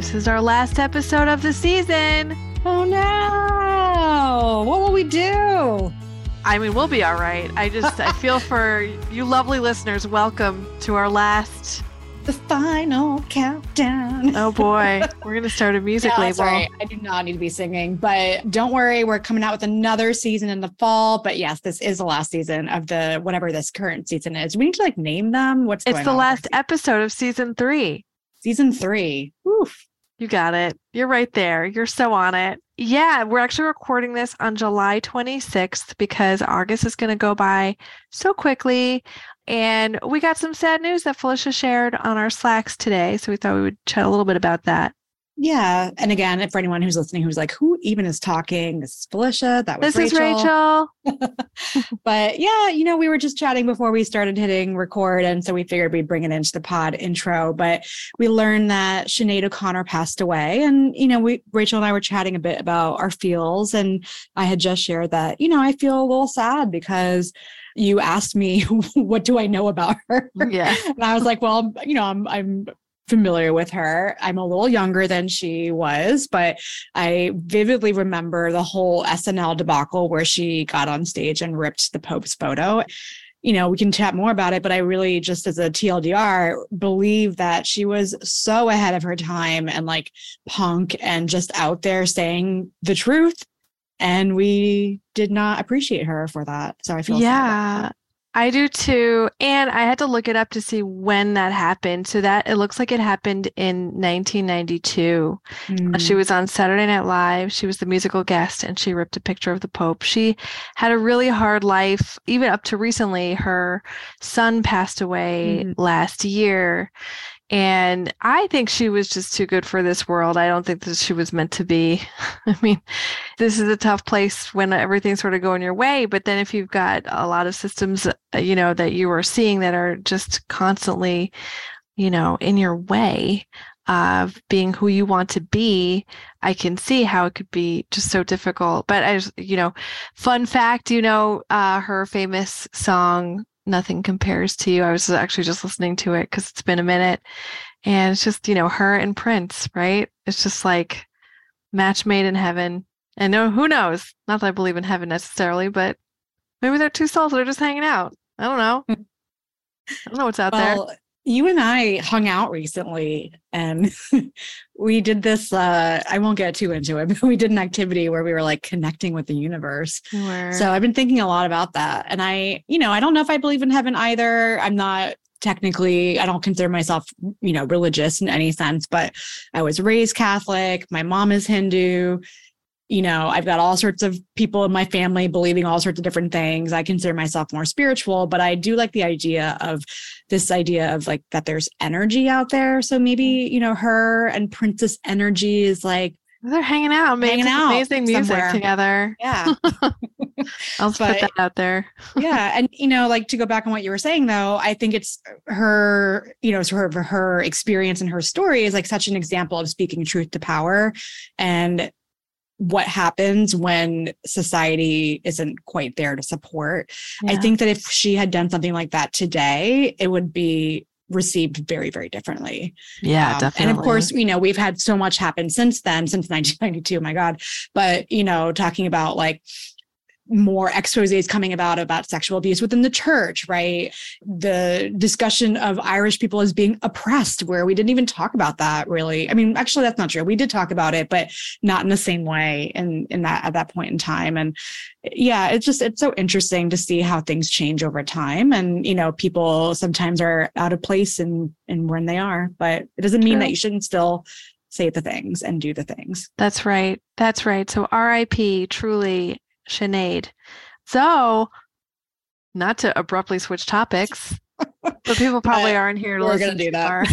This is our last episode of the season. Oh no! What will we do? I mean, we'll be all right. I just, I feel for you lovely listeners. Welcome to our last. The final countdown. Oh boy, we're going to start a music label. I do not need to be singing, but don't worry, we're coming out with another season in the fall. But yes, this is the last season of the whatever this current season is. We need to like name them. What's It's the last episode of season three. season three? Oof. You got it. You're right there. You're so on it. Yeah, we're actually recording this on July 26th because August is going to go by so quickly. And we got some sad news that Felicia shared on our Slacks today. So we thought we would chat a little bit about that. Yeah. And again, for anyone who's listening who's like, who even is talking? This is Felicia. That was This is Rachel. but yeah, you know, we were just chatting before we started hitting record. And so we figured we'd bring it into the pod intro. But we learned that Sinead O'Connor passed away. And, you know, we Rachel and I were chatting a bit about our feels. And I had just shared that, you know, I feel a little sad because you asked me, what do I know about her? Yeah. and I was like, well, you know, I'm I'm familiar with her. I'm a little younger than she was, but I vividly remember the whole SNL debacle where she got on stage and ripped the Pope's photo. You know, we can chat more about it, but I really just as a TLDR believe that she was so ahead of her time and like punk and just out there saying the truth. And we did not appreciate her for that. So I feel Yeah. I do too. And I had to look it up to see when that happened. So that it looks like it happened in 1992. Mm. She was on Saturday Night Live. She was the musical guest and she ripped a picture of the Pope. She had a really hard life. Even up to recently, her son passed away Mhm. last year. And I think she was just too good for this world. I don't think that she was meant to be. I mean, this is a tough place when everything's sort of going your way. But then if you've got a lot of systems, uh, you know, that you are seeing that are just constantly, you know, in your way of being who you want to be, I can see how it could be just so difficult. But just, you know, fun fact, you know, uh, her famous song, Nothing Compares to You. I was actually just listening to it because it's been a minute. And it's just, you know, her and Prince, right? It's just like match made in heaven. And no, who knows? Not that I believe in heaven necessarily, but maybe they're two souls that are just hanging out. I don't know. Hmm. I don't know what's out there. You and I hung out recently and we did this uh I won't get too into it, but we did an activity where we were like connecting with the universe. Where- So I've been thinking a lot about that. And I, you know, I don't know if I believe in heaven either. I'm not technically I don't consider myself, you know, religious in any sense, but I was raised Catholic. My mom is Hindu. You know, I've got all sorts of people in my family believing all sorts of different things. I consider myself more spiritual, but I do like the idea of this idea of like that there's energy out there. So maybe, mm-hmm. you know, her and Prince's Energy is like, they're hanging out, making amazing music somewhere. together. yeah. I'll just put that out there. yeah and you know like to go back on what you were saying though i think it's her you know sort of her experience and her story is like such an example of speaking truth to power and what happens when society isn't quite there to support i think that if she had done something like that today it would be received very very differently Yeah, um, definitely. And of course, you know, we've had so much happen since then, since 1992. My God. But, you know, talking about like more exposés coming about about sexual abuse within the church, right? The discussion of Irish people as being oppressed, where we didn't even talk about that really. I mean, actually, that's not true. We did talk about it, but not in the same way in in that at that point in time. And yeah, it's just it's so interesting to see how things change over time. And you know, people sometimes are out of place and and when they are, but it doesn't mean True. that you shouldn't still say the things and do the things. That's right. That's right. So RIP, truly, Sinead. So, not to abruptly switch topics, but people probably aren't here to we're listen gonna do to our-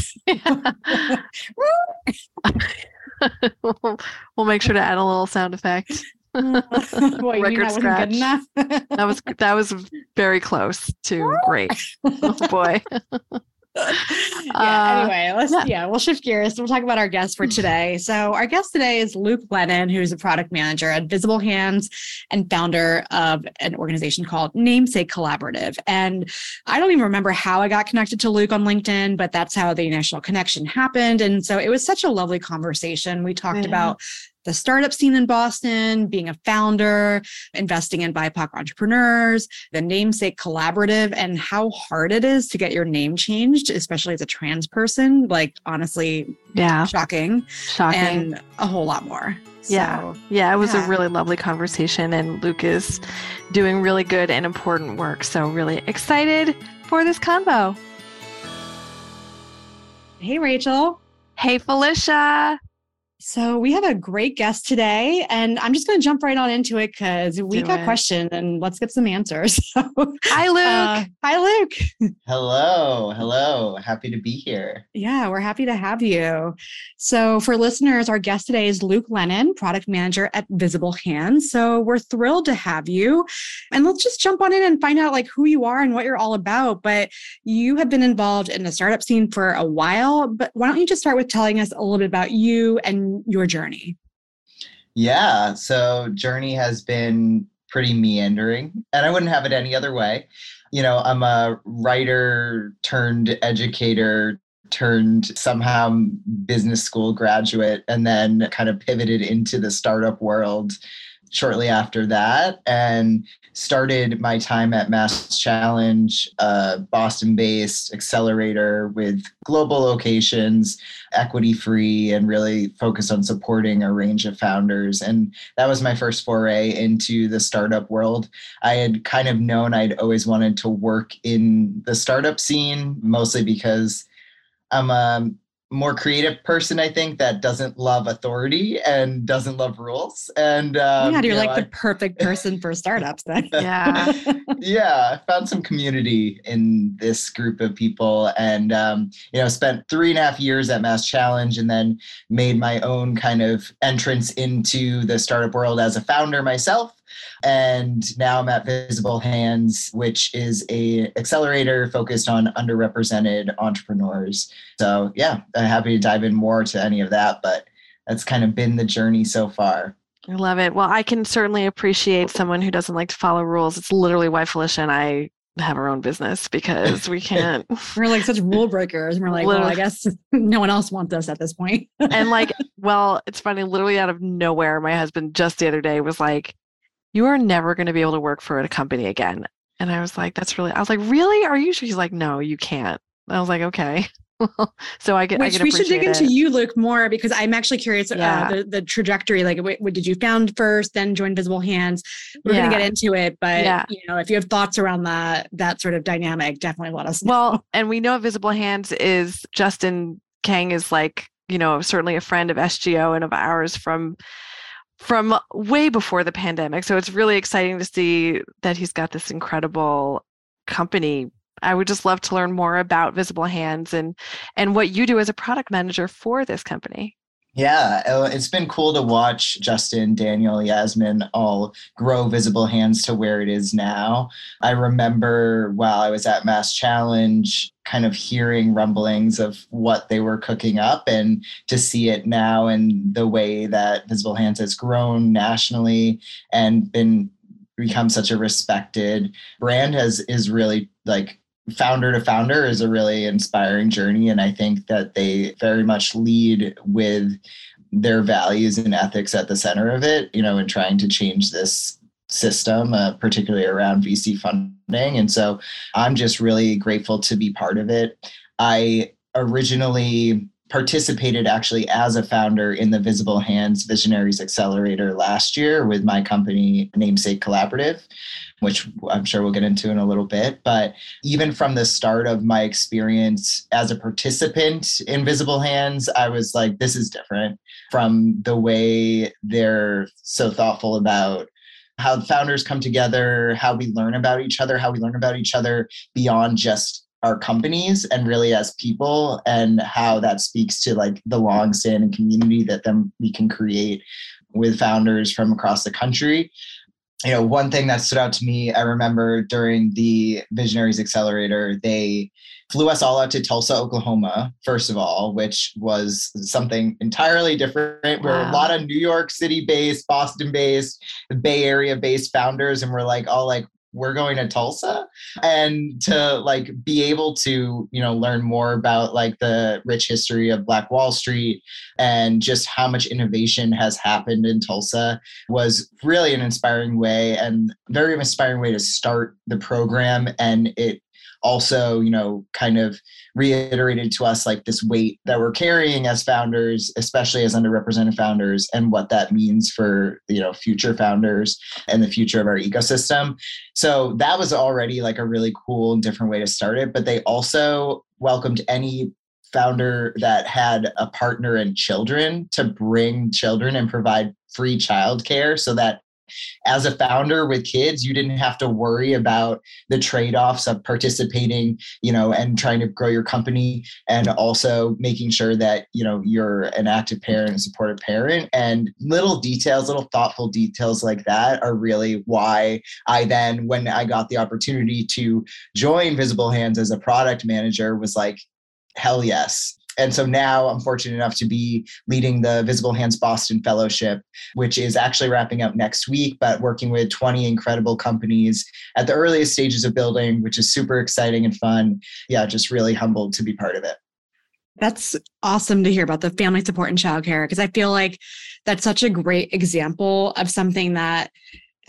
we'll, make sure to add a little sound effect. Boy, Record that scratch. good enough. That was that was very close to great. Oh boy. yeah, uh, anyway, let's yeah. yeah. we'll shift gears. We'll talk about our guest for today. So our guest today is Luke Lennon, who's a product manager at Visible Hands and founder of an organization called Namesake Collaborative. And I don't even remember how I got connected to Luke on LinkedIn, but that's how the initial connection happened. And so it was such a lovely conversation. We talked yeah. about the startup scene in Boston, being a founder, investing in BIPOC entrepreneurs, the namesake collaborative, and how hard it is to get your name changed, especially as a trans person. Like, honestly, yeah, shocking. Shocking. And a whole lot more. Yeah. So, yeah, it was yeah. a really lovely conversation, and Luke is doing really good and important work. So, really excited for this convo. Hey, Rachel. Hey, Felicia. So we have a great guest today, and I'm just going to jump right on into it because we Do got questions and let's get some answers. hi, Luke. Uh, hi, Luke. Hello, hello. Happy to be here. Yeah, we're happy to have you. So for listeners, our guest today is Luke Lennon, product manager at Visible Hands. So we're thrilled to have you, and let's just jump on in and find out like who you are and what you're all about. But you have been involved in the startup scene for a while. But why don't you just start with telling us a little bit about you and your journey? Yeah, so journey has been pretty meandering, and I wouldn't have it any other way. You know, I'm a writer turned educator turned somehow business school graduate and then kind of pivoted into the startup world shortly after that and started my time at Mass Challenge, a Boston based accelerator with global locations, equity free, and really focused on supporting a range of founders. And that was my first foray into the startup world. I had kind of known I'd always wanted to work in the startup scene, mostly because I'm a more creative person, I think, that doesn't love authority and doesn't love rules. And um, yeah, you're you know, like I, the perfect person for startups then. yeah. yeah. I found some community in this group of people and, um, you know, spent three and a half years at Mass Challenge and then made my own kind of entrance into the startup world as a founder myself and now I'm at Visible Hands, which is a accelerator focused on underrepresented entrepreneurs. So yeah, I'm happy to dive in more to any of that, but that's kind of been the journey so far. I love it. Well, I can certainly appreciate someone who doesn't like to follow rules. It's literally why Felicia and I have our own business because we can't. we're like such rule breakers. And we're like, literally. well, I guess no one else wants us at this point. and like, well, it's funny, literally out of nowhere, my husband just the other day was like, you are never going to be able to work for a company again. And I was like, that's really, I was like, really? Are you sure? He's like, no, you can't. I was like, okay. so I get, Which I we should dig it. into you, Luke, more because I'm actually curious uh, yeah. uh, the, the trajectory. Like, what, what, did you found first, then join Visible Hands? We're yeah. going to get into it, but yeah. you know, if you have thoughts around that that sort of dynamic, definitely let us know. Well, and we know Visible Hands is Justin Kang is like you know certainly a friend of SGO and of ours from from way before the pandemic. So it's really exciting to see that he's got this incredible company. I would just love to learn more about Visible Hands and and what you do as a product manager for this company. Yeah, uh, it's been cool to watch Justin, Daniel, Yasmin all grow Visible Hands to where it is now. I remember while I was at Mass Challenge, kind of hearing rumblings of what they were cooking up and to see it now and the way that Visible Hands has grown nationally and been become such a respected brand has is really like founder to founder is a really inspiring journey. And I think that they very much lead with their values and ethics at the center of it, you know, in trying to change this system, uh, particularly around VC funding. And so I'm just really grateful to be part of it. I originally participated actually as a founder in the Visible Hands Visionaries Accelerator last year with my company, Namesake Collaborative which I'm sure we'll get into in a little bit. But even from the start of my experience as a participant in Visible Hands, I was like, this is different from the way they're so thoughtful about how founders come together, how we learn about each other, how we learn about each other beyond just our companies and really as people and how that speaks to like the long standing community that then we can create with founders from across the country you know, one thing that stood out to me, I remember during the Visionaries Accelerator, they flew us all out to Tulsa, Oklahoma, first of all, which was something entirely different. We're a lot of New York City based, Boston based, Bay Area based founders, and we're like all like, we're going to Tulsa and to like be able to, you know, learn more about like the rich history of Black Wall Street and just how much innovation has happened in Tulsa was really an inspiring way and very inspiring way to start the program. And it also, you know, kind of reiterated to us like this weight that we're carrying as founders, especially as underrepresented founders, and what that means for, you know, future founders and the future of our ecosystem. So that was already like a really cool and different way to start it. But they also welcomed any founder that had a partner and children to bring children and provide free childcare so that as a founder with kids you didn't have to worry about the trade-offs of participating you know and trying to grow your company and also making sure that you know you're an active parent and supportive parent. And little details little thoughtful details like that are really why i then when i got the opportunity to join visible hands as a product manager was like hell yes and so now I'm fortunate enough to be leading the Visible Hands Boston Fellowship, which is actually wrapping up next week, but working with 20 incredible companies at the earliest stages of building, which is super exciting and fun. Yeah, just really humbled to be part of it. That's awesome to hear about the family support and childcare because I feel like that's such a great example of something that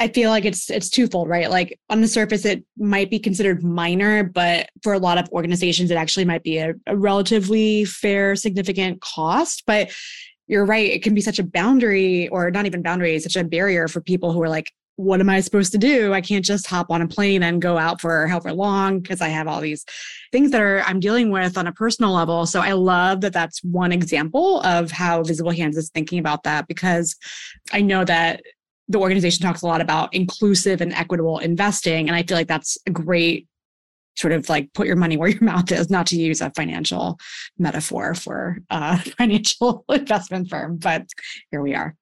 I feel like it's it's twofold, right? Like on the surface, it might be considered minor, but for a lot of organizations, it actually might be a, a relatively fair, significant cost. But you're right; it can be such a boundary, or not even boundary, such a barrier for people who are like, "What am I supposed to do? I can't just hop on a plane and go out for however long because I have all these things that are I'm dealing with on a personal level." So I love that that's one example of how Visible Hands is thinking about that because I know that the organization talks a lot about inclusive and equitable investing. And I feel like that's a great sort of like put your money where your mouth is, not to use a financial metaphor for a financial investment firm, but here we are.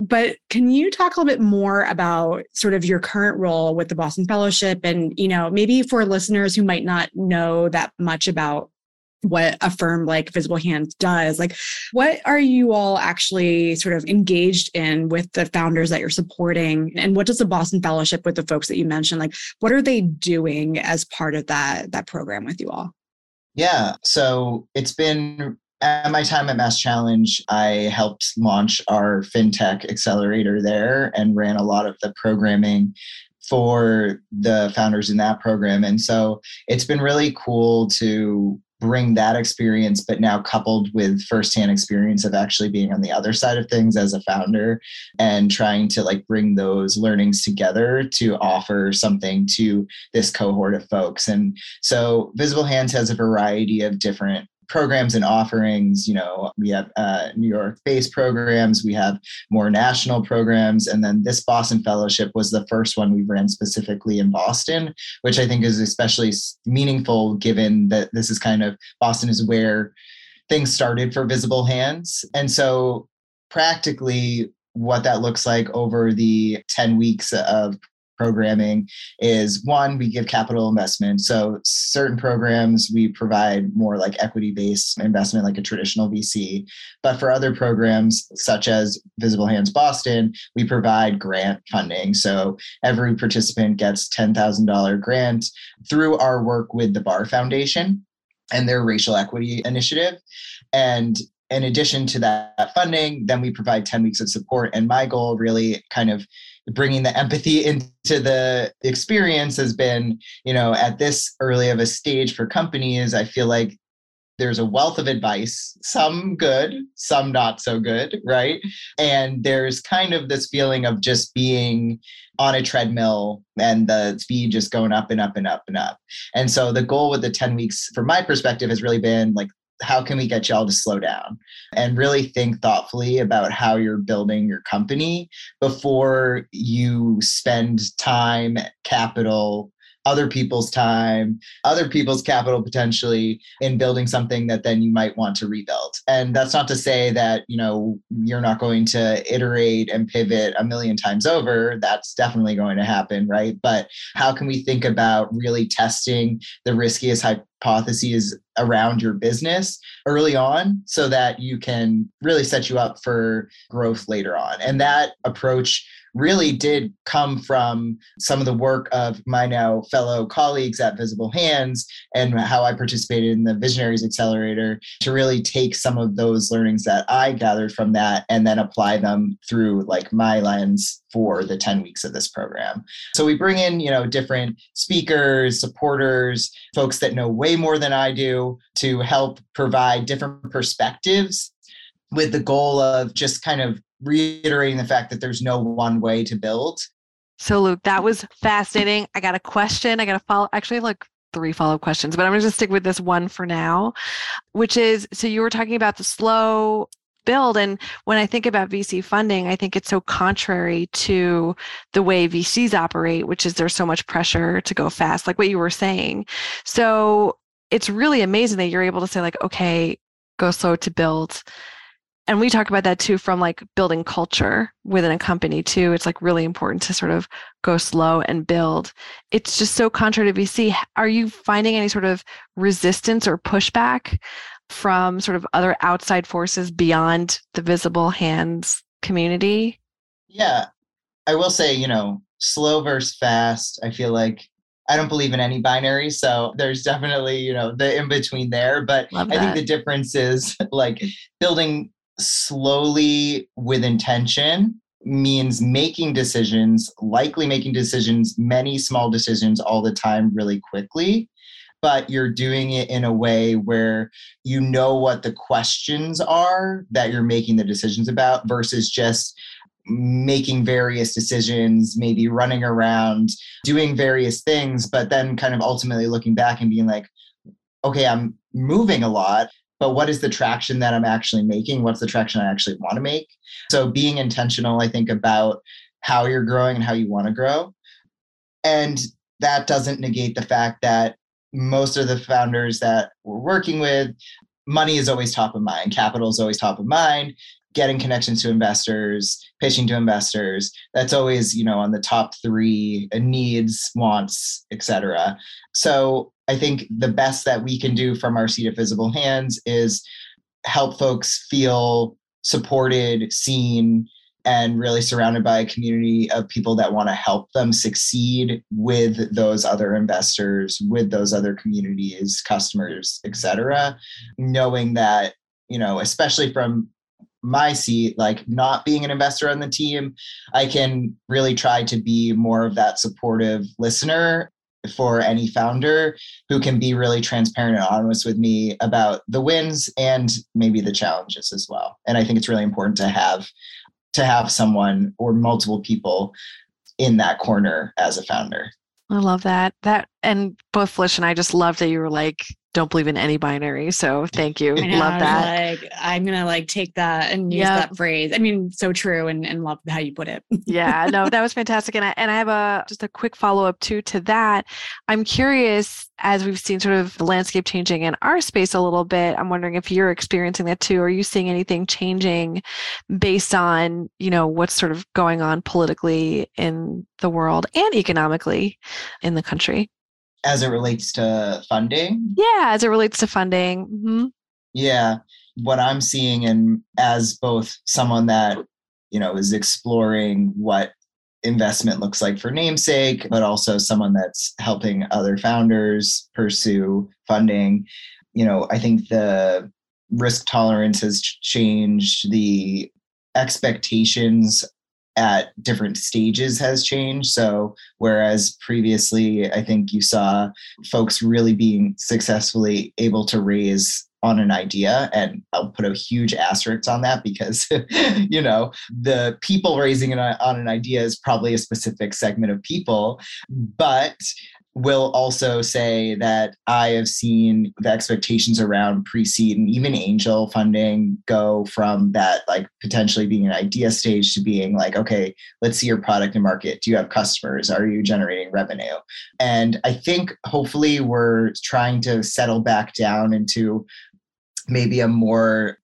But can you talk a little bit more about sort of your current role with the Boston Fellowship and, you know, maybe for listeners who might not know that much about what a firm like Visible Hands does. Like, what are you all actually sort of engaged in with the founders that you're supporting? And what does the Boston Fellowship with the folks that you mentioned, like, what are they doing as part of that that program with you all? Yeah, so it's been at my time at Mass Challenge, I helped launch our fintech accelerator there and ran a lot of the programming for the founders in that program. And so it's been really cool to bring that experience, but now coupled with firsthand experience of actually being on the other side of things as a founder and trying to like bring those learnings together to offer something to this cohort of folks. And so Visible Hands has a variety of different programs and offerings. You know, we have uh, New York based programs, we have more national programs, and then this Boston Fellowship was the first one we ran specifically in Boston, which I think is especially meaningful given that this is kind of Boston is where things started for Visible Hands. And so, practically, what that looks like over the 10 weeks of programming is one, we give capital investment. So certain programs we provide more like equity based investment, like a traditional VC. But for other programs, such as Visible Hands Boston, we provide grant funding. So every participant gets $10,000 grant through our work with the Barr Foundation and their racial equity initiative. And in addition to that funding, then we provide 10 weeks of support. And my goal really kind of bringing the empathy into the experience has been, you know, at this early of a stage for companies, I feel like there's a wealth of advice, some good, some not so good, right? And there's kind of this feeling of just being on a treadmill and the speed just going up and up and up and up. And so the goal with the 10 weeks, from my perspective, has really been like, how can we get y'all to slow down? And really think thoughtfully about how you're building your company before you spend time, capital, other people's time, other people's capital potentially in building something that then you might want to rebuild. And that's not to say that, you know, you're not going to iterate and pivot a million times over. That's definitely going to happen, right? But how can we think about really testing the riskiest hypotheses around your business early on so that you can really set you up for growth later on? And that approach really did come from some of the work of my now fellow colleagues at Visible Hands and how I participated in the Visionaries Accelerator to really take some of those learnings that I gathered from that and then apply them through like my lens for the 10 weeks of this program. So we bring in, you know, different speakers, supporters, folks that know way more than I do to help provide different perspectives with the goal of just kind of reiterating the fact that there's no one way to build. So, Luke, that was fascinating. I got a question. I got a follow, actually, like three follow up questions, but I'm going to just stick with this one for now, which is so you were talking about the slow build. And when I think about VC funding, I think it's so contrary to the way VCs operate, which is there's so much pressure to go fast, like what you were saying. So it's really amazing that you're able to say, like, okay, go slow to build and we talk about that too from like building culture within a company too it's like really important to sort of go slow and build it's just so contrary to vc are you finding any sort of resistance or pushback from sort of other outside forces beyond the visible hands community yeah i will say you know slow versus fast i feel like I don't believe in any binary. So there's definitely, you know, the in between there. But I think the difference is like building slowly with intention means making decisions, likely making decisions, many small decisions all the time, really quickly. But you're doing it in a way where you know what the questions are that you're making the decisions about versus just making various decisions, maybe running around, doing various things, but then kind of ultimately looking back and being like, okay, I'm moving a lot, but what is the traction that I'm actually making? What's the traction I actually want to make? So being intentional, I think, about how you're growing and how you want to grow. And that doesn't negate the fact that most of the founders that we're working with, money is always top of mind, capital is always top of mind getting connections to investors pitching to investors. That's always you know on the top three uh, needs wants etc so i think the best that we can do from our seat of visible hands is help folks feel supported seen and really surrounded by a community of people that want to help them succeed with those other investors with those other communities customers etc knowing that you know especially from my seat, like not being an investor on the team, I can really try to be more of that supportive listener for any founder who can be really transparent and honest with me about the wins and maybe the challenges as well. And I think it's really important to have to have someone or multiple people in that corner as a founder. I love that. That and both Felicia and I just love that you were like, don't believe in any binary. So thank you. Know, love that. Like I'm gonna like take that and use yep. that phrase. I mean, so true and, and love how you put it. yeah, no, that was fantastic. And I and I have a just a quick follow-up too to that. I'm curious, as we've seen sort of the landscape changing in our space a little bit, I'm wondering if you're experiencing that too. Are you seeing anything changing based on, you know, what's sort of going on politically in the world and economically in the country? As it relates to funding? Yeah, as it relates to funding. Mm-hmm. Yeah, what I'm seeing, and as both someone that you know is exploring what investment looks like for namesake, but also someone that's helping other founders pursue funding. You know, I think the risk tolerance has changed. The expectations at different stages has changed. So, whereas previously, I think you saw folks really being successfully able to raise on an idea and i'll put a huge asterisk on that because you know the people raising it on an idea is probably a specific segment of people but will also say that I have seen the expectations around pre seed and even angel funding go from that, like potentially being an idea stage to being like, okay, let's see your product and market. Do you have customers? Are you generating revenue? And I think hopefully we're trying to settle back down into maybe a more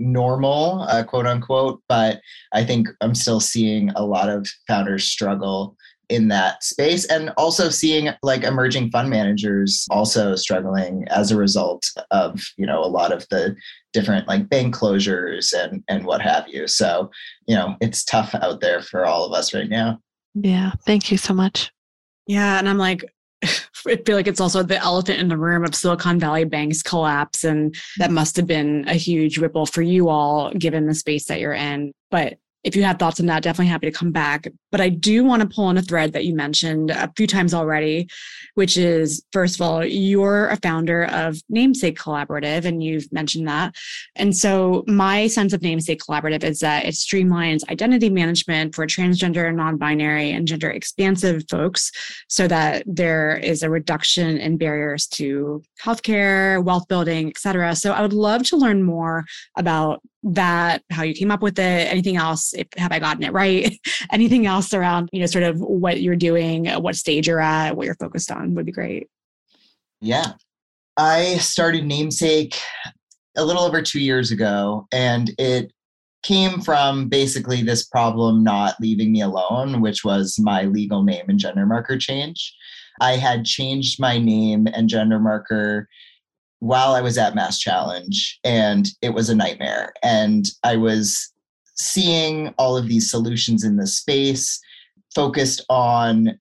normal, uh, quote unquote. But I think I'm still seeing a lot of founders struggle in that space and also seeing like emerging fund managers also struggling as a result of you know a lot of the different like bank closures and and what have you so you know it's tough out there for all of us right now yeah thank you so much yeah and i'm like I feel like it's also the elephant in the room of Silicon Valley Bank's collapse. And that must have been a huge ripple for you all, given the space that you're in. But if you have thoughts on that, definitely happy to come back. But I do want to pull on a thread that you mentioned a few times already, which is first of all, you're a founder of Namesake Collaborative, and you've mentioned that. And so, my sense of Namesake Collaborative is that it streamlines identity management for transgender, non binary, and gender expansive folks so that there is a reduction in barriers to healthcare, wealth building, et cetera. So, I would love to learn more about that, how you came up with it, anything else, if, have I gotten it right? anything else around, you know, sort of what you're doing, uh, what stage you're at, what you're focused on would be great. Yeah. I started Namesake a little over two years ago, and it came from basically this problem not leaving me alone, which was my legal name and gender marker change. I had changed my name and gender marker while I was at Mass Challenge, and it was a nightmare. And I was seeing all of these solutions in the space focused on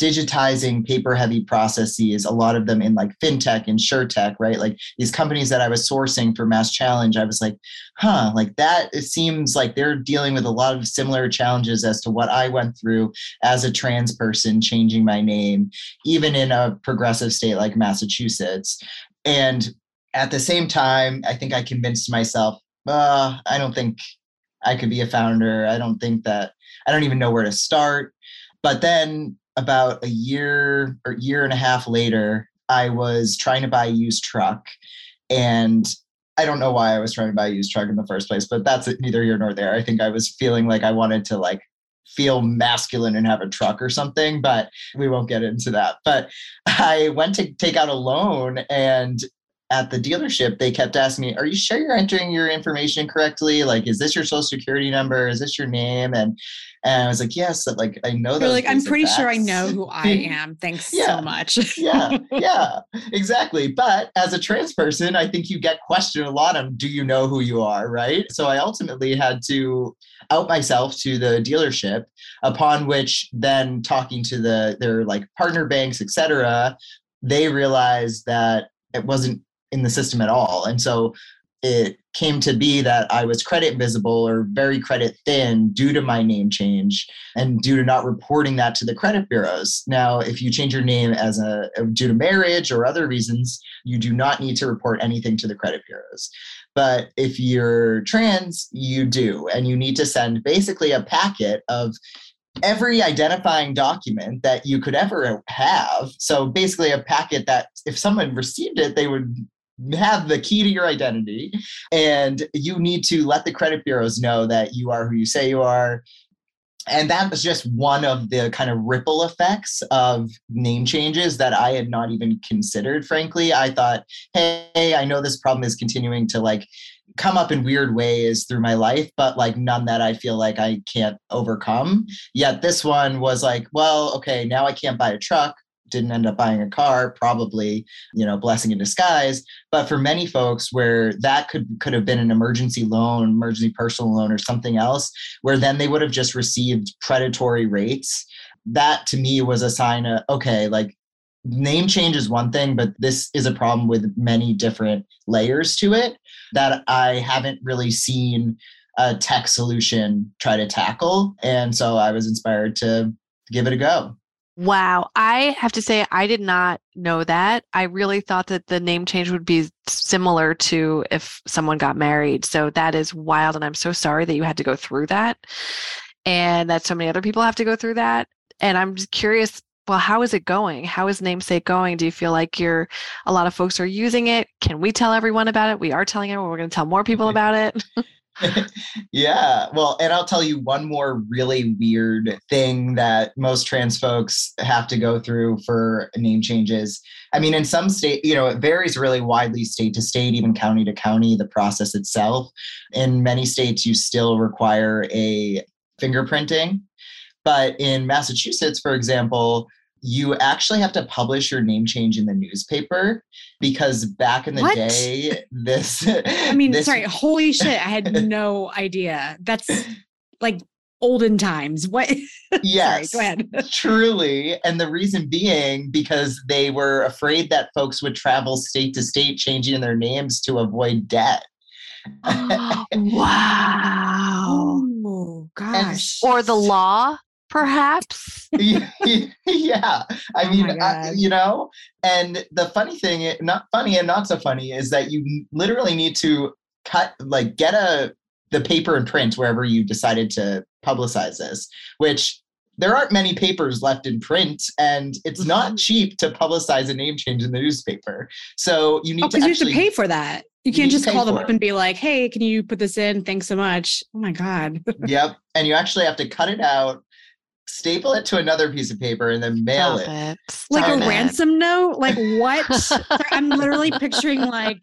digitizing paper heavy processes a lot of them in like fintech and tech right like these companies that i was sourcing for mass challenge i was like huh like that it seems like they're dealing with a lot of similar challenges as to what i went through as a trans person changing my name even in a progressive state like massachusetts and at the same time, I think I convinced myself, uh, I don't think I could be a founder. I don't think that I don't even know where to start. But then about a year or year and a half later, I was trying to buy a used truck and I don't know why I was trying to buy a used truck in the first place, but that's neither here nor there. I think I was feeling like I wanted to like feel masculine and have a truck or something, but we won't get into that. But I went to take out a loan and at the dealership, they kept asking me, Are you sure you're entering your information correctly? Like, is this your social security number? Is this your name? And and I was like, Yes, like I know that. like, I'm pretty sure I know who I am. Thanks yeah, so much. yeah, yeah, exactly. But as a trans person, I think you get questioned a lot on do you know who you are, right? So I ultimately had to out myself to the dealership upon which then talking to the their like partner banks etc they realized that it wasn't in the system at all and so it came to be that I was credit visible or very credit thin due to my name change and due to not reporting that to the credit bureaus. Now, if you change your name as a due to marriage or other reasons, you do not need to report anything to the credit bureaus. But if you're trans, you do. And you need to send basically a packet of every identifying document that you could ever have. So basically, a packet that if someone received it, they would have the key to your identity and you need to let the credit bureaus know that you are who you say you are and that was just one of the kind of ripple effects of name changes that I had not even considered, frankly. I thought, hey, I know this problem is continuing to like come up in weird ways through my life, but like none that I feel like I can't overcome. Yet this one was like, well, okay, now I can't buy a truck didn't end up buying a car probably you know blessing in disguise. But for many folks where that could could have been an emergency loan emergency personal loan or something else where then they would have just received predatory rates that to me was a sign of okay like name change is one thing but this is a problem with many different layers to it that i haven't really seen a tech solution try to tackle. And so i was inspired to give it a go Wow. I have to say, I did not know that. I really thought that the name change would be similar to if someone got married. So that is wild. And I'm so sorry that you had to go through that and that so many other people have to go through that. And I'm just curious well, how is it going? How is namesake going? Do you feel like you're a lot of folks are using it? Can we tell everyone about it? We are telling everyone. We're going to tell more people about it. yeah. Well, and I'll tell you one more really weird thing that most trans folks have to go through for name changes. I mean, in some state, you know, it varies really widely state to state, even county to county, the process itself. In many states, you still require a fingerprinting. But in Massachusetts, for example, you actually have to publish your name change in the newspaper because back in the What? day, this I mean, this- sorry, holy shit. I had no idea. That's like olden times. What? Yes. sorry, go ahead. Truly. And the reason being because they were afraid that folks would travel state to state changing their names to avoid debt. wow. Oh, gosh. Or the law, perhaps. yeah. I Oh mean, I, you know, and the funny thing, not funny and not so funny, is that you literally need to cut, like, get a the paper and print wherever you decided to publicize this, which there aren't many papers left in print, and it's not Mhm. cheap to publicize a name change in the newspaper. So you need Oh, to because you have to pay for that. You You can't to just call them up it. and be like, hey, can you put this in? Thanks so much. Oh my God. yep, and you actually have to cut it out, staple it to another piece of paper, and then mail it. it. like Stop a it. ransom note? Like what? I'm literally picturing like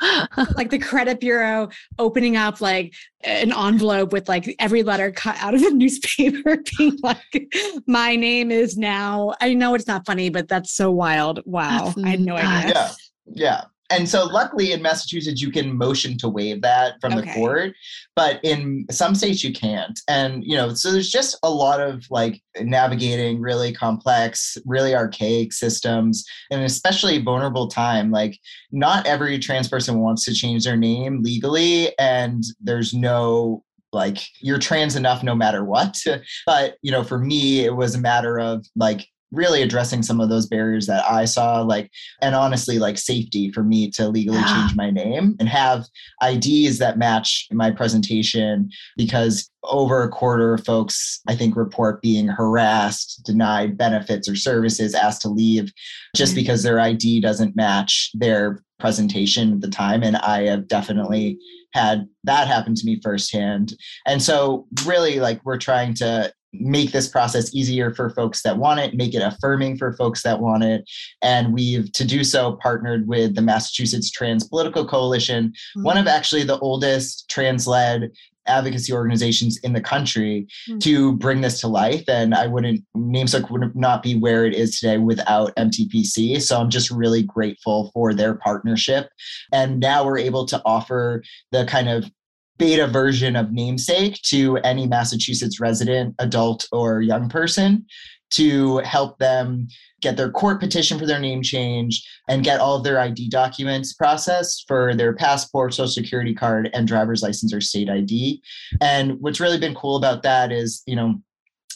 like the credit bureau opening up like an envelope with like every letter cut out of the newspaper being like my name is now i know it's not funny but that's so wild wow That's i had no idea. Yeah. Yeah. And so luckily in Massachusetts, you can motion to waive that from the court, but in some states you can't. And, you know, so there's just a lot of like navigating really complex, really archaic systems, and especially vulnerable time. Like, not every trans person wants to change their name legally, and there's no like you're trans enough no matter what but you know for me it was a matter of like really addressing some of those barriers that i saw like and honestly like safety for me to legally Yeah. change my name and have IDs that match my presentation because over a quarter of folks I think report being harassed, denied benefits or services, asked to leave just Mhm. because their ID doesn't match their presentation at the time and I have definitely had that happen to me firsthand. And so really like we're trying to make this process easier for folks that want it, make it affirming for folks that want it. And we've, to do so, partnered with the Massachusetts Trans Political Coalition, one of actually the oldest trans led advocacy organizations in the country Mm. to bring this to life. And I wouldn't, namesake would not be where it is today without MTPC. So I'm just really grateful for their partnership. And now we're able to offer the kind of beta version of namesake to any Massachusetts resident, adult, or young person to help them get their court petition for their name change and get all of their ID documents processed for their passport, social security card, and driver's license or state ID. And what's really been cool about that is, you know,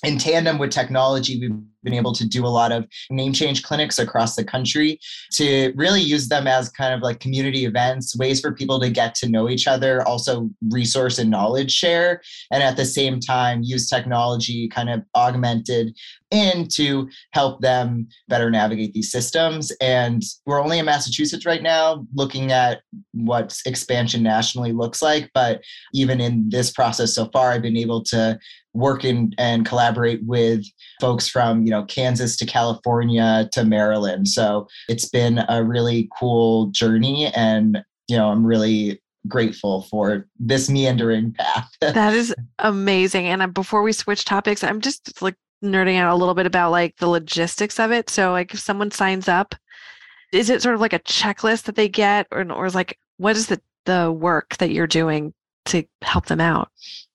in tandem with technology, we've been able to do a lot of name change clinics across the country to really use them as kind of like community events, ways for people to get to know each other, also resource and knowledge share, and at the same time use technology kind of augmented in to help them better navigate these systems. And we're only in Massachusetts right now, looking at what expansion nationally looks like. But even in this process so far, I've been able to work in and collaborate with folks from you know Kansas to California to Maryland. So it's been a really cool journey, and you know I'm really grateful for this meandering path. that is amazing. And uh, before we switch topics, I'm just like nerding out a little bit about like the logistics of it. So like if someone signs up, is it sort of like a checklist that they get or, or is like what is the the work that you're doing to help them out?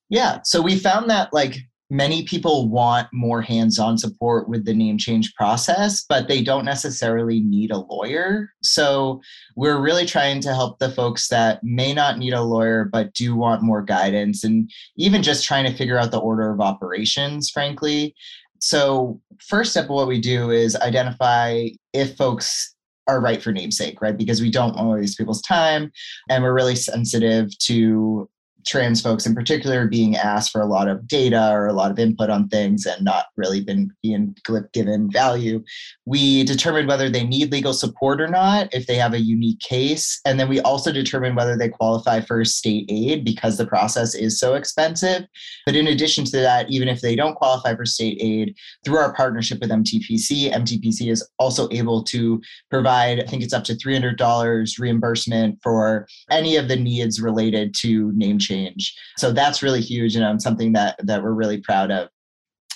Yeah. So we found that like many people want more hands-on support with the name change process, but they don't necessarily need a lawyer. So we're really trying to help the folks that may not need a lawyer but do want more guidance and even just trying to figure out the order of operations, frankly. So first step of what we do is identify if folks are right for namesake, right? Because we don't want to waste people's time and we're really sensitive to trans folks in particular being asked for a lot of data or a lot of input on things and not really been being given value. We determine whether they need legal support or not if they have a unique case and then we also determine whether they qualify for state aid because the process is so expensive. But in addition to that even if they don't qualify for state aid through our partnership with mtpc mtpc is also able to provide i think it's up to $300 reimbursement for any of the needs related to name change change. So that's really huge and um, something that that we're really proud of.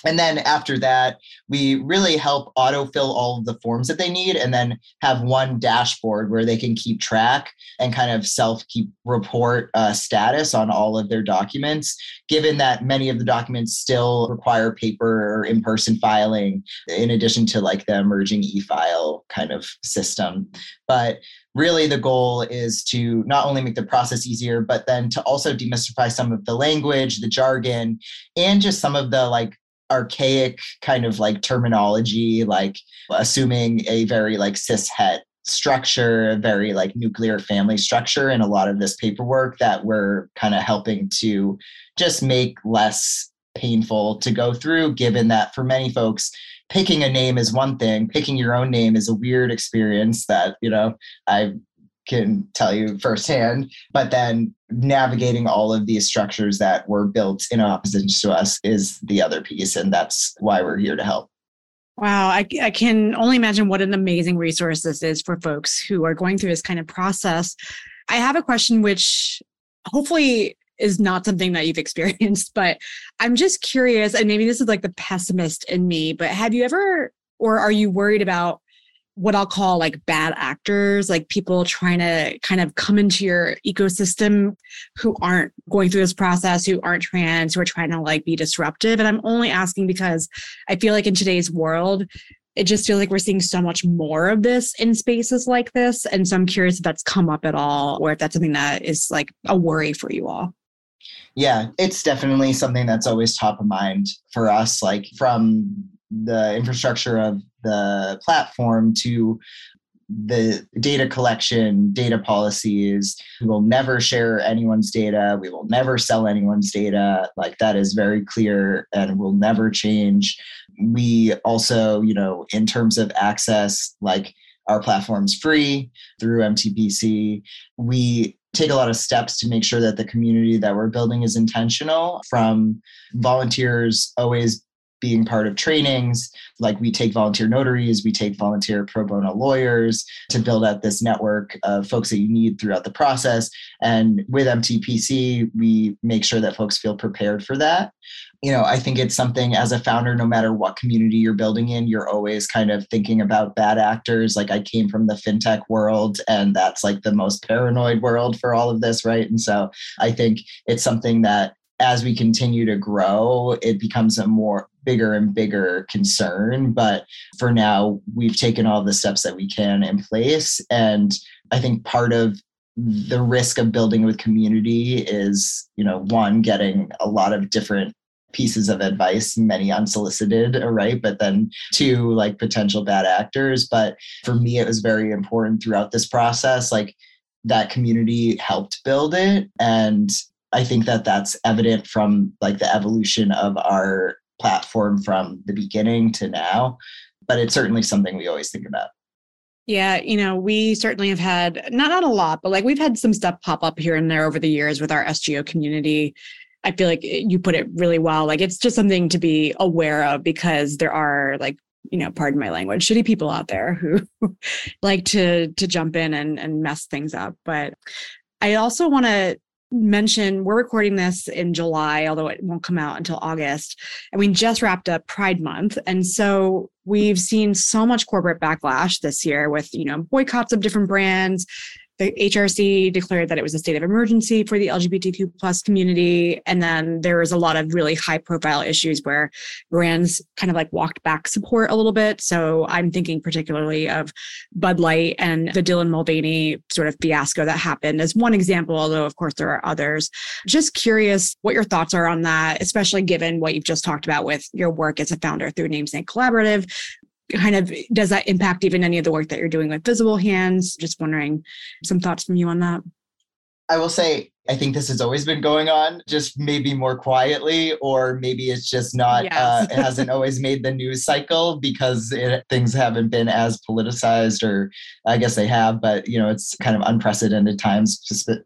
And then after that, we really help autofill all of the forms that they need and then have one dashboard where they can keep track and kind of self keep report uh, status on all of their documents, given that many of the documents still require paper or in person filing, in addition to like the emerging e file kind of system. But really the goal is to not only make the process easier but then to also demystify some of the language the jargon and just some of the like archaic kind of like terminology like assuming a very like cis het structure a very like nuclear family structure in a lot of this paperwork that we're kind of helping to just make less painful to go through given that for many folks picking a name is one thing picking your own name is a weird experience that you know i can tell you firsthand but then navigating all of these structures that were built in opposition to us is the other piece and that's why we're here to help Wow, I, I, can only imagine what an amazing resource this is for folks who are going through this kind of process. I have a question which hopefully is not something that you've experienced, but I'm just curious, and maybe this is like the pessimist in me, but have you ever, or are you worried about what I'll call like bad actors, like people trying to kind of come into your ecosystem who aren't going through this process, who aren't trans, who are trying to like be disruptive. And I'm only asking because I feel like in today's world, it just feels like we're seeing so much more of this in spaces like this. And so I'm curious if that's come up at all or if that's something that is like a worry for you all. Yeah, it's definitely something that's always top of mind for us, like from the infrastructure of the platform to the data collection, data policies. We will never share anyone's data. We will never sell anyone's data. Like that is very clear and will never change. We also, you know, in terms of access, like our platform's free through MTPC. We take a lot of steps to make sure that the community that we're building is intentional from volunteers always being part of trainings like we take volunteer notaries we take volunteer pro bono lawyers to build out this network of folks that you need throughout the process and with mtpc we make sure that folks feel prepared for that you know, I think it's something as a founder, no matter what community you're building in, you're always kind of thinking about bad actors. Like I came from the fintech world, and that's like the most paranoid world for all of this, right? And so I think it's something that as we continue to grow, it becomes a more bigger and bigger concern. But for now, we've taken all the steps that we can in place. And I think part of the risk of building with community is, you know, one, getting a lot of different pieces of advice, many unsolicited, right? But then two, like potential bad actors. But for me, it was very important throughout this process. Like that community helped build it. And I think that that's evident from like the evolution of our platform from the beginning to now. But it's certainly something we always think about. Yeah, you know, we certainly have had not not a lot, but like we've had some stuff pop up here and there over the years with our SGO community I feel like you put it really well. Like it's just something to be aware of because there are like you know, pardon my language, shitty people out there who like to to jump in and and mess things up. But I also want to mention we're recording this in July, although it won't come out until August. And we just wrapped up Pride Month. And so we've seen so much corporate backlash this year with, you know, boycotts of different brands, the HRC declared that it was a state of emergency for the LGBTQ plus community. And then there was a lot of really high profile issues where brands kind of like walked back support a little bit. So I'm thinking particularly of Bud Light and the Dylan Mulvaney sort of fiasco that happened as one example, although of course there are others. Just curious what your thoughts are on that, especially given what you've just talked about with your work as a founder through Namesake Collaborative, kind of does that impact even any of the work that you're doing with visible hands just wondering some thoughts from you on that I will say I think this has always been going on, just maybe more quietly, or maybe it's just not, yes. uh, it hasn't always made the news cycle because it, things haven't been as politicized, or I guess they have, but you know, it's kind of unprecedented times,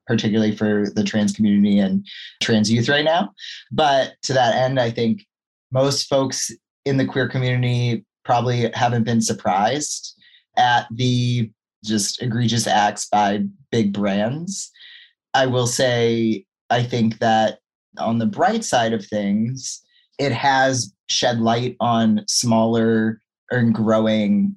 particularly for the trans community and trans youth right now. But to that end, I think most folks in the queer community probably haven't been surprised at the just egregious acts by big brands I will say, I think that on the bright side of things, it has shed light on smaller and growing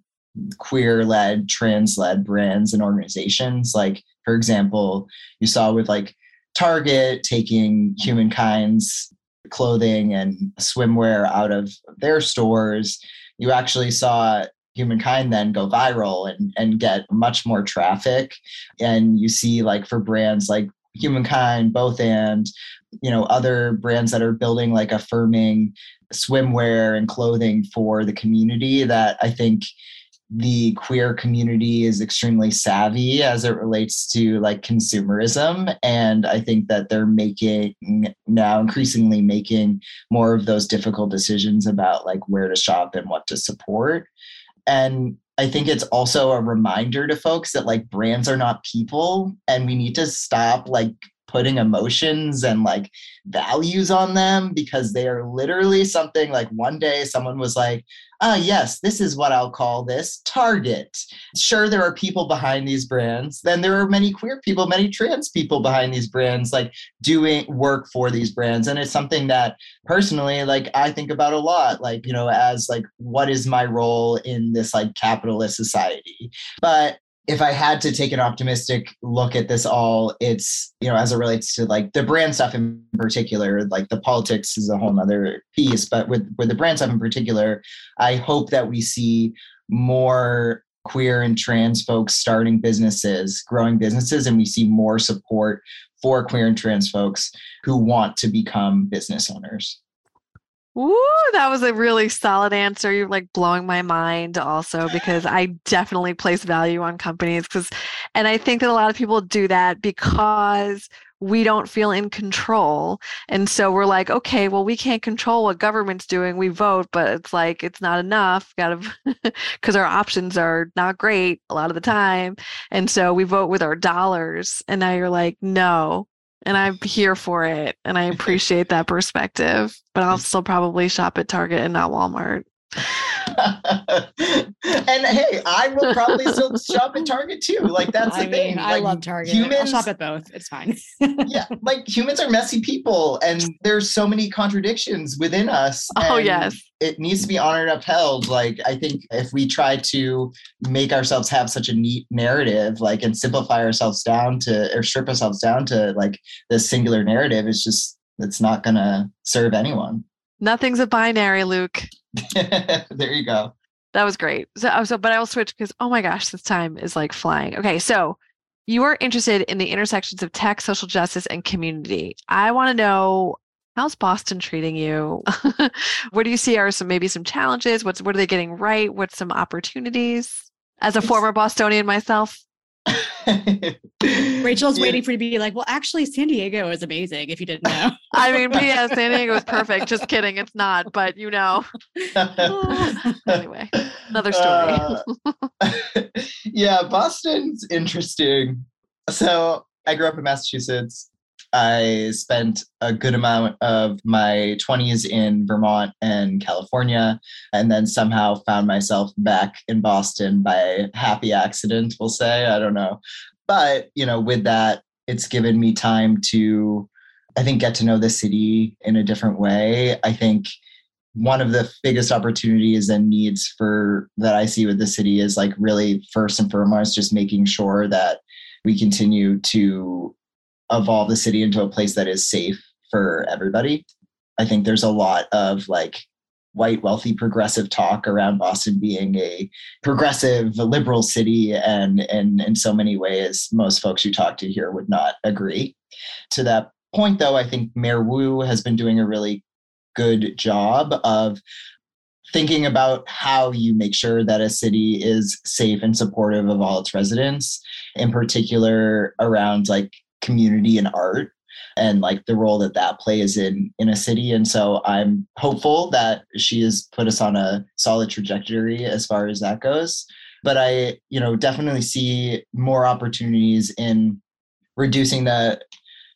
queer led, trans led brands and organizations. Like, for example, you saw with like Target taking Humankind's clothing and swimwear out of their stores. You actually saw humankind then go viral and, and get much more traffic. And you see like for brands like humankind both and you know other brands that are building like affirming swimwear and clothing for the community that i think the queer community is extremely savvy as it relates to like consumerism and i think that they're making now increasingly making more of those difficult decisions about like where to shop and what to support. And I think it's also a reminder to folks that like brands are not people and we need to stop like putting emotions and like values on them because they are literally something like one day someone was like, ah, yes, this is what I'll call this Target. Sure, there are people behind these brands. Then there are many queer people, many trans people behind these brands, like doing work for these brands. And it's something that personally, like, I think about a lot, like, you know, as like, what is my role in this like capitalist society? But if I had to take an optimistic look at this all, it's, you know, as it relates to like the brand stuff in particular, like the politics is a whole nother piece, but with, with the brand stuff in particular, I hope that we see more queer and trans folks starting businesses, growing businesses, and we see more support for queer and trans folks who want to become business owners. Ooh, that was a really solid answer. You're like blowing my mind also because I definitely place value on companies because and I think that a lot of people do that because we don't feel in control. And so we're like, okay, well, we can't control what government's doing. We vote, but it's like it's not enough. Got to because our options are not great a lot of the time. And so we vote with our dollars. And now you're like, no, and I'm here for it. And I appreciate that perspective, but I'll still probably shop at Target and not Walmart. and hey, I will probably still shop at Target too. Like that's the I thing. Mean, I love Target. Humans, I'll shop at both. It's fine. yeah, like humans are messy people, and there's so many contradictions within us. Oh yes, it needs to be honored and upheld. Like I think if we try to make ourselves have such a neat narrative, like and simplify ourselves down to or strip ourselves down to like this singular narrative, it's just it's not gonna serve anyone. Nothing's a binary, Luke. there you go. That was great. So, oh, so, but I will switch because oh my gosh, this time is like flying. Okay, so you are interested in the intersections of tech, social justice, and community. I want to know how's Boston treating you? what do you see are some maybe some challenges? What's what are they getting right? What's some opportunities? As a former Bostonian myself. Rachel's yeah. waiting for you to be like, well, actually, San Diego is amazing if you didn't know. I mean, yeah, San Diego is perfect. Just kidding. It's not, but you know. anyway, another story. Uh, yeah, Boston's interesting. So I grew up in Massachusetts. I spent a good amount of my 20s in Vermont and California, and then somehow found myself back in Boston by happy accident, we'll say. I don't know. But, you know, with that, it's given me time to, I think, get to know the city in a different way. I think one of the biggest opportunities and needs for that I see with the city is like really first and foremost just making sure that we continue to evolve the city into a place that is safe for everybody. I think there's a lot of like white, wealthy, progressive talk around Boston being a progressive, liberal city, and and in so many ways, most folks you talk to here would not agree. To that point, though, I think Mayor Wu has been doing a really good job of thinking about how you make sure that a city is safe and supportive of all its residents in particular around like community and art and like the role that that plays in in a city. And so i'm hopeful that she has put us on a solid trajectory as far as that goes. But i you know definitely see more opportunities in reducing the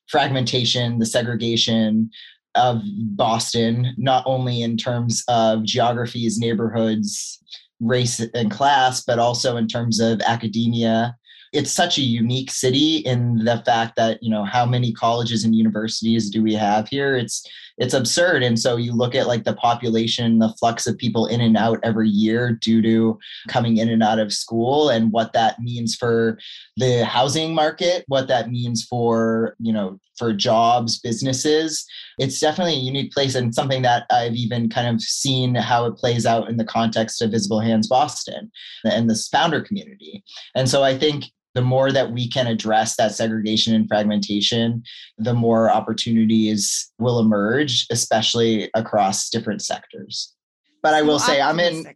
fragmentation the segregation of boston not only in terms of geographies neighborhoods race and class but also in terms of academia it's such a unique city in the fact that you know how many colleges and universities do we have here? It's it's absurd. And so you look at like the population the flux of people in and out every year due to coming in and out of school and what that means for the housing market what that means for you know for jobs businesses. It's definitely a unique place and something that i've even kind of seen how it plays out in the context of visible hands boston and this founder community. And so i think the more that we can address that segregation and fragmentation, the more opportunities will emerge, especially across different sectors. But I will say, I'm in.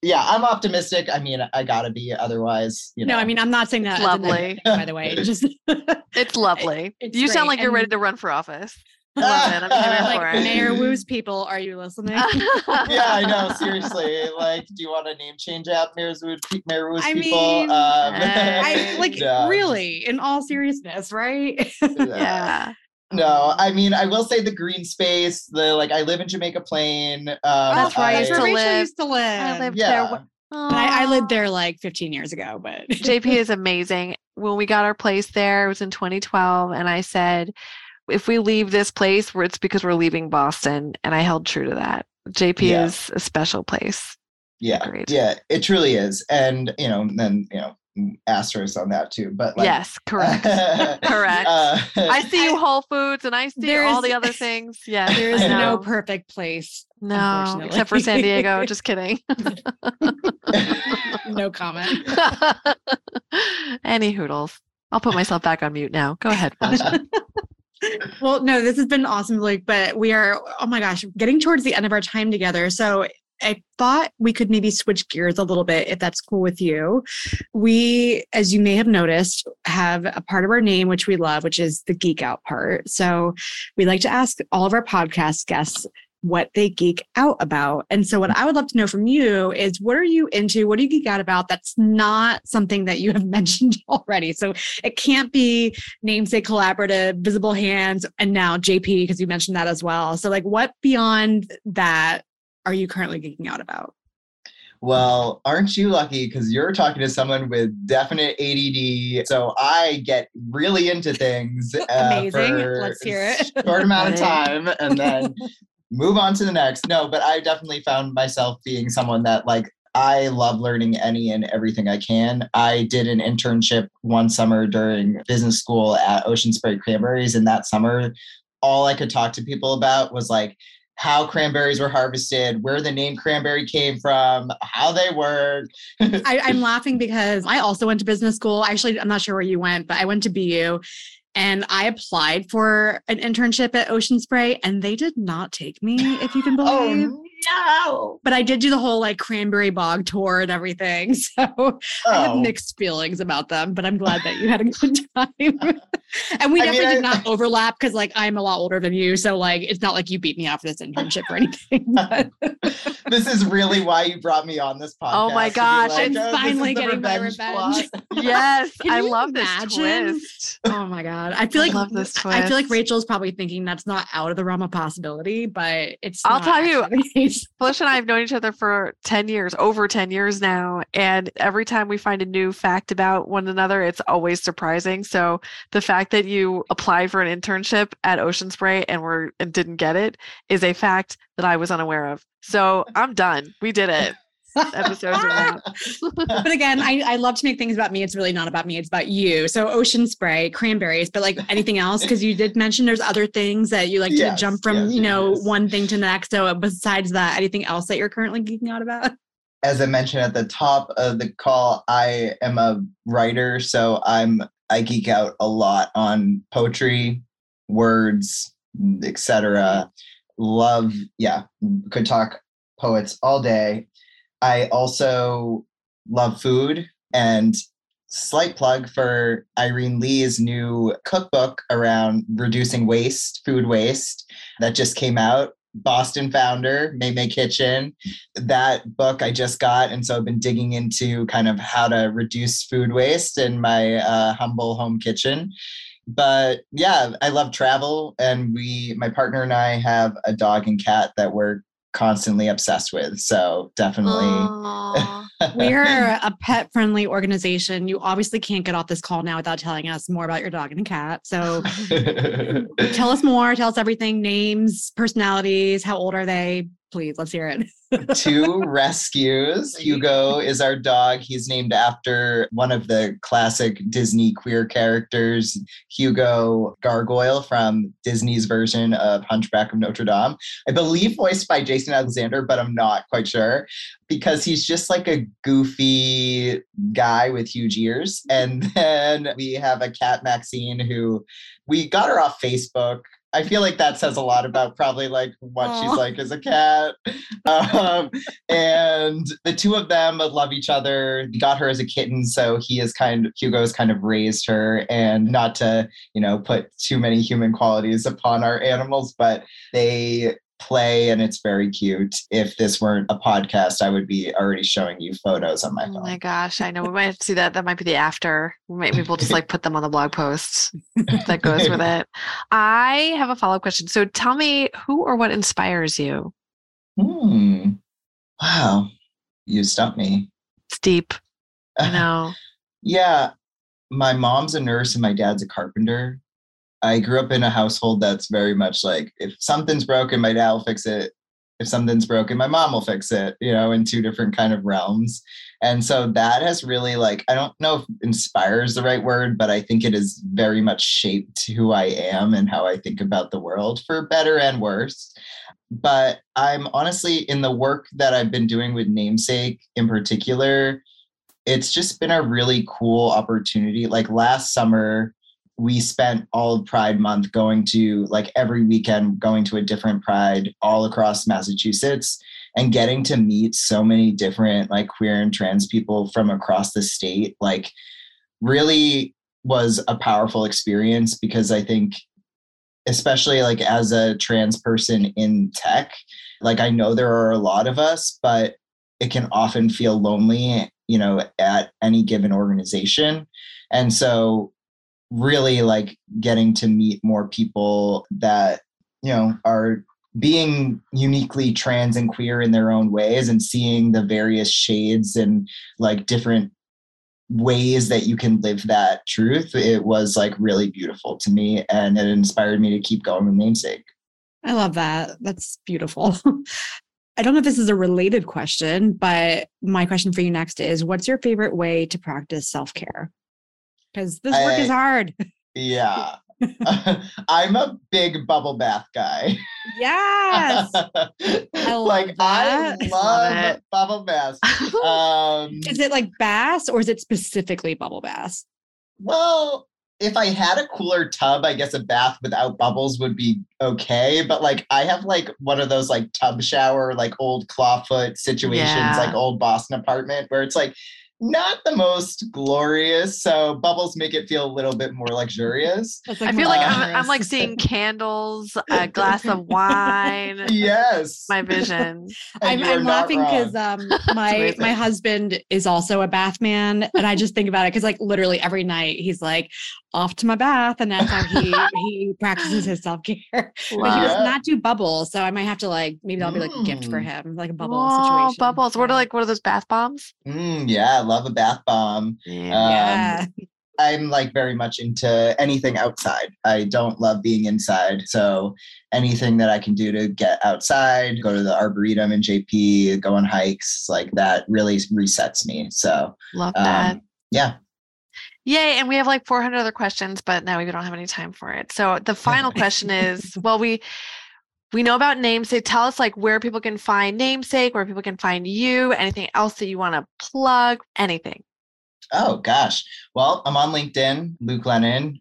Yeah, I'm optimistic. I mean, I gotta be. Otherwise, you know. No, I mean, I'm not saying that. Lovely, by the way. Just it's lovely. It's you great. sound like you're and ready to run for office. Love it. I'm like Mayor Wu's people. Are you listening? yeah, I know. Seriously, like, do you want a name change out Mayor Wu's, Mayor Wu's I people? Mean, um, I like really, in all seriousness, right? yeah. No, I mean I will say the green space. The like I live in Jamaica Plain. Um, That's right. I, used to live. Used to live. I lived yeah. there. I, I, lived there like 15 years ago, but JP is amazing. When we got our place there, it was in 2012, and I said, if we leave this place where it's because we're leaving Boston, and I held true to that. JP yeah. is a special place. Yeah, Great. yeah, it truly is, and you know, then you know, asterisk on that too. But like, yes, correct, correct. Uh, I see you Whole Foods, and I see all the other things. Yeah, there is no perfect place. No, except for San Diego. Just kidding. no comment. Any hoodles. I'll put myself back on mute now. Go ahead, well, no, this has been awesome, Like, but we are, oh my gosh, getting towards the end of our time together. So I thought we could maybe switch gears a little bit if that's cool with you. We, as you may have noticed, have a part of our name which we love, which is the geek out part. So we like to ask all of our podcast guests what they geek out about. And so, what I would love to know from you is what are you into? What do you geek out about that's not something that you have mentioned already? So, it can't be namesake collaborative, visible hands, and now JP, because you mentioned that as well. So, like, what beyond that are you currently geeking out about? Well, aren't you lucky? Because you're talking to someone with definite ADD. So I get really into things. Uh, Amazing. Let's hear it. Short amount of time, and then move on to the next. No, but I definitely found myself being someone that like I love learning any and everything I can. I did an internship one summer during business school at Ocean Spray Cranberries, and that summer, all I could talk to people about was like how cranberries were harvested, where the name cranberry came from, how they work. I, I'm laughing because I also went to business school. Actually, I'm not sure where you went, but I went to BU and I applied for an internship at Ocean Spray and they did not take me, if you can oh, believe. Oh, no. But I did do the whole like cranberry bog tour and everything. So oh. I have oh. mixed feelings about them, but I'm glad that you had a good time. And we I definitely mean, did I, not overlap because like I'm a lot older than you. So like it's not like you beat me out for this internship or anything. this is really why you brought me on this podcast. Oh my gosh. Like, oh, finally getting my revenge. yes. I love imagine? this twist. Oh my God. I feel like I love this twist. I feel like Rachel's probably thinking that's not out of the realm of possibility, but it's I'll tell you Felicia and I have known each other for 10 years, over 10 years now. And every time we find a new fact about one another, it's always surprising. So the fact that you applied for an internship at Ocean Spray and were and didn't get it is a fact that I was unaware of. So I'm done. We did it episodes are but again, I, I love to make things about me. It's really not about me, it's about you. So ocean spray, cranberries, but like anything else, because you did mention there's other things that you like yes, to jump from, yes, you know, yes. one thing to the next. So besides that, anything else that you're currently geeking out about? As I mentioned at the top of the call, I am a writer, so I'm I geek out a lot on poetry, words, etc. Love, yeah, could talk poets all day. I also love food and slight plug for Irene Li's new cookbook around reducing waste, food waste, that just came out. Boston founder, Mei Mei Kitchen. That book I just got. And so I've been digging into kind of how to reduce food waste in my uh, humble home kitchen. But yeah, I love travel. And we, my partner and I have a dog and cat that we're constantly obsessed with. So definitely. We're a pet friendly organization. You obviously can't get off this call now without telling us more about your dog and cat. So tell us more. Tell us everything names, personalities, how old are they? Please, let's hear it. two rescues. Hugo is our dog. He's named after one of the classic Disney queer characters, Hugo Gargoyle from Disney's version of Hunchback of Notre Dame. I believe voiced by Jason Alexander, but I'm not quite sure because he's just like a goofy guy with huge ears. And then we have a cat, Maxine, who we got her off Facebook I feel like that says a lot about probably like what Aww. she's like as a cat. Um, and the two of them love each other. He got her as a kitten, so he is kind of Hugo's kind of raised her, and not to you know put too many human qualities upon our animals, but they play and it's very cute. If this weren't a podcast, I would be already showing you photos on my phone. Oh my gosh, I know we might see that. That might be the after. Maybe we'll just like put them on the blog post that goes with it. I have a follow up question. So tell me who or what inspires you? Hmm. Wow. You stumped me. It's deep. I know. yeah. My mom's a nurse and my dad's a carpenter. I grew up in a household that's very much like if something's broken, my dad will fix it. If something's broken, my mom will fix it, you know, in two different kind of realms. And so that has really like, I don't know if inspires the right word, but I think it has very much shaped who I am and how I think about the world for better and worse. But I'm honestly in the work that I've been doing with Namesake in particular, it's just been a really cool opportunity. Like last summer, we spent all of Pride Month going to like every weekend going to a different Pride all across Massachusetts and getting to meet so many different like queer and trans people from across the state like really was a powerful experience because I think especially like as a trans person in tech like I know there are a lot of us but it can often feel lonely you know at any given organization. And so really like getting to meet more people that you know are being uniquely trans and queer in their own ways and seeing the various shades and like different ways that you can live that truth it was like really beautiful to me and it inspired me to keep going with namesake. I love that. That's beautiful. I don't know if this is a related question but my question for you next is what's your favorite way to practice self-care because this work I, is hard. Yeah. I'm a big bubble bath guy. Yes. I like I love, love bubble baths. Um, is it like baths or is it specifically bubble baths? Well, if I had a cooler tub, I guess a bath without bubbles would be okay. But like I have like one of those like tub shower, like old clawfoot situations, yeah. like old Boston apartment where it's like not the most glorious. So bubbles make it feel a little bit more luxurious. Like I feel like I'm, I'm, like seeing candles, a glass of wine. Yes, my vision. I'm, I'm laughing because um, my my husband is also a bath man, and I just think about it because like literally every night he's like off to my bath, and that's how he he practices his self care. But he does not do bubbles, so I might have to like maybe that'll be like a gift for mm. him, like a bubble oh, situation. Bubbles. What are like what are those bath bombs? Mm, yeah, I love a bath bomb. Yeah. Um, I'm like very much into anything outside. I don't love being inside. So anything that I can do to get outside, go to the arboretum in JP, go on hikes, like that really resets me. So love that. Um, yeah. Yay. And we have like 400 other questions, but now we don't have any time for it. So the final question is, well, we, we know about namesake. Tell us like where people can find namesake where people can find you anything else that you want to plug anything. Oh gosh. Well i'm on linkedin luke lennon.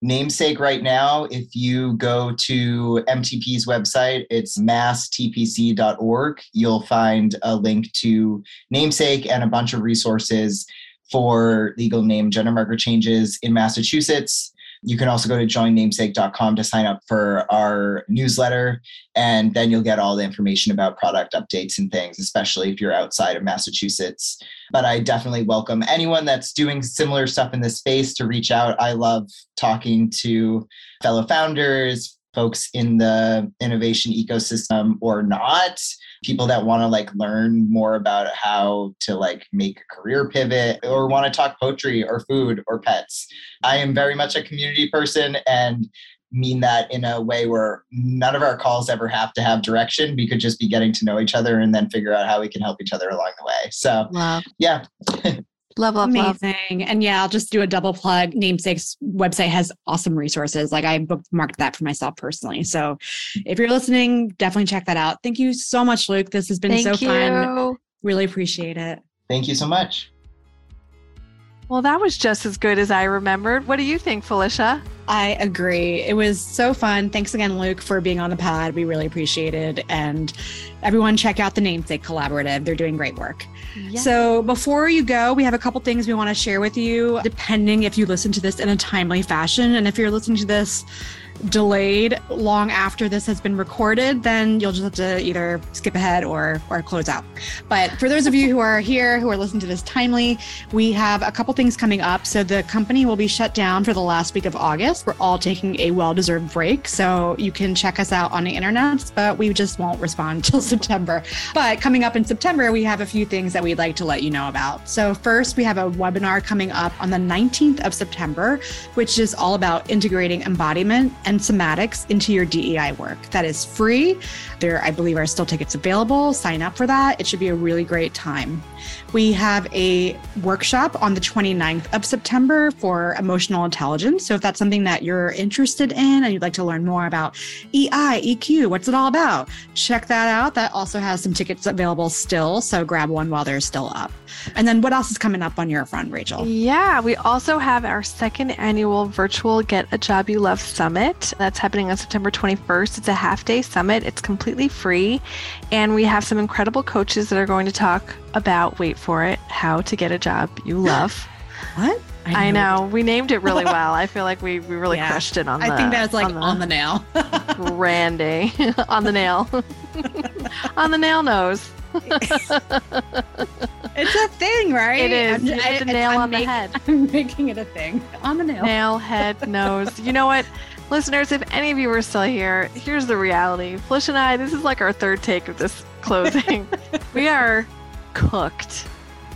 Namesake right now if you go to mtp's website it's masstpc.org you'll find a link to namesake and a bunch of resources for legal name gender marker changes in Massachusetts. You can also go to joinnamesake.com to sign up for our newsletter, and then you'll get all the information about product updates and things, especially if you're outside of Massachusetts. But I definitely welcome anyone that's doing similar stuff in this space to reach out. I love talking to fellow founders, folks in the innovation ecosystem or not. People that want to like learn more about how to like make a career pivot or want to talk poetry or food or pets. I am very much a community person and mean that in a way where none of our calls ever have to have direction. We could just be getting to know each other and then figure out how we can help each other along the way. So Love. yeah Love, love, love. Amazing. And yeah, I'll just do a double plug. Namesake's website has awesome resources. Like I bookmarked that for myself personally. So if you're listening, definitely check that out. Thank you so much, Luke. This has been Thank so you. fun. Really appreciate it. thank you so much Well, that was just as good as I remembered. What do you think, Felicia? I agree. It was so fun. Thanks again, Luke, for being on the pod. We really appreciate it. And everyone, check out the Namesake Collaborative. They're doing great work. So before you go, we have a couple things we want to share with you, depending if you listen to this in a timely fashion. And if you're listening to this delayed long after this has been recorded, then you'll just have to either skip ahead or or close out. But for those of you who are here who are listening to this timely, we have a couple things coming up. So the company will be shut down for the last week of August. We're all taking a well-deserved break. So you can check us out on the internet, but we just won't respond till September. But coming up in September, we have a few things that we'd like to let you know about. So first, we have a webinar coming up on the 19th of September, which is all about integrating embodiment and somatics into your DEI work. That is free. There, I believe, are still tickets available. Sign up for that. It should be a really great time. We have a workshop on the 29th of September for emotional intelligence. So if that's something that you're interested in and you'd like to learn more about EI, EQ, what's it all about? Check that out. That also has some tickets available still. So grab one while they're still up. And then what else is coming up on your front, Rachel? Yeah, we also have our second annual virtual Get a Job You Love Summit. That's happening on September 21st. It's a half day summit, it's completely free. And we have some incredible coaches that are going to talk about, wait for it, how to get a job you love. What? I know. We named it really well. I feel like we, we really Yeah. crushed it on the I think that's like on the, on the nail. Randy. on the nail. on the nail nose. it's a thing, right? It is. I'm- the I- nail I'm on the head. I'm making it a thing. On the nail. nail, head, nose. You know what? Listeners, if any of you are still here, here's the reality. Felicia and I, this is like our third take of this closing. we are cooked.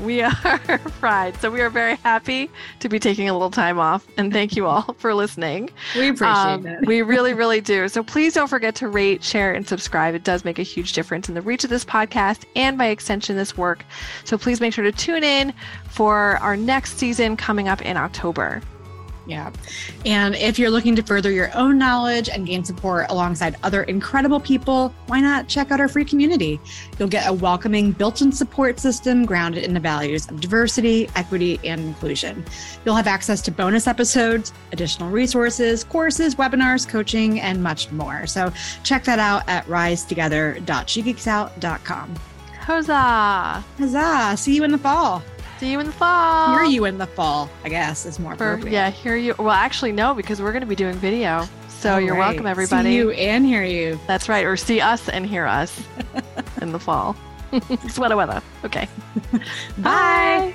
We are fried. So we are very happy to be taking a little time off. And thank you all for listening. We appreciate Um, it. we really, really do. So please don't forget to rate, share, and subscribe. It does make a huge difference in the reach of this podcast and by extension, this work. So please make sure to tune in for our next season coming up in October. Yeah. And if you're looking to further your own knowledge and gain support alongside other incredible people, why not check out our free community? You'll get a welcoming built in support system grounded in the values of diversity, equity, and inclusion. You'll have access to bonus episodes, additional resources, courses, webinars, coaching, and much more. So check that out at risetogether.shegeeksout.com. Huzzah! Huzzah! See you in the fall. See you in the fall. Hear you in the fall, I guess, is more For, appropriate. yeah, hear you. Well, actually, no, because we're going to be doing video. So All you're right. welcome, everybody. See you and hear you. That's right. Or see us and hear us in the fall. Sweater weather. Okay. Bye.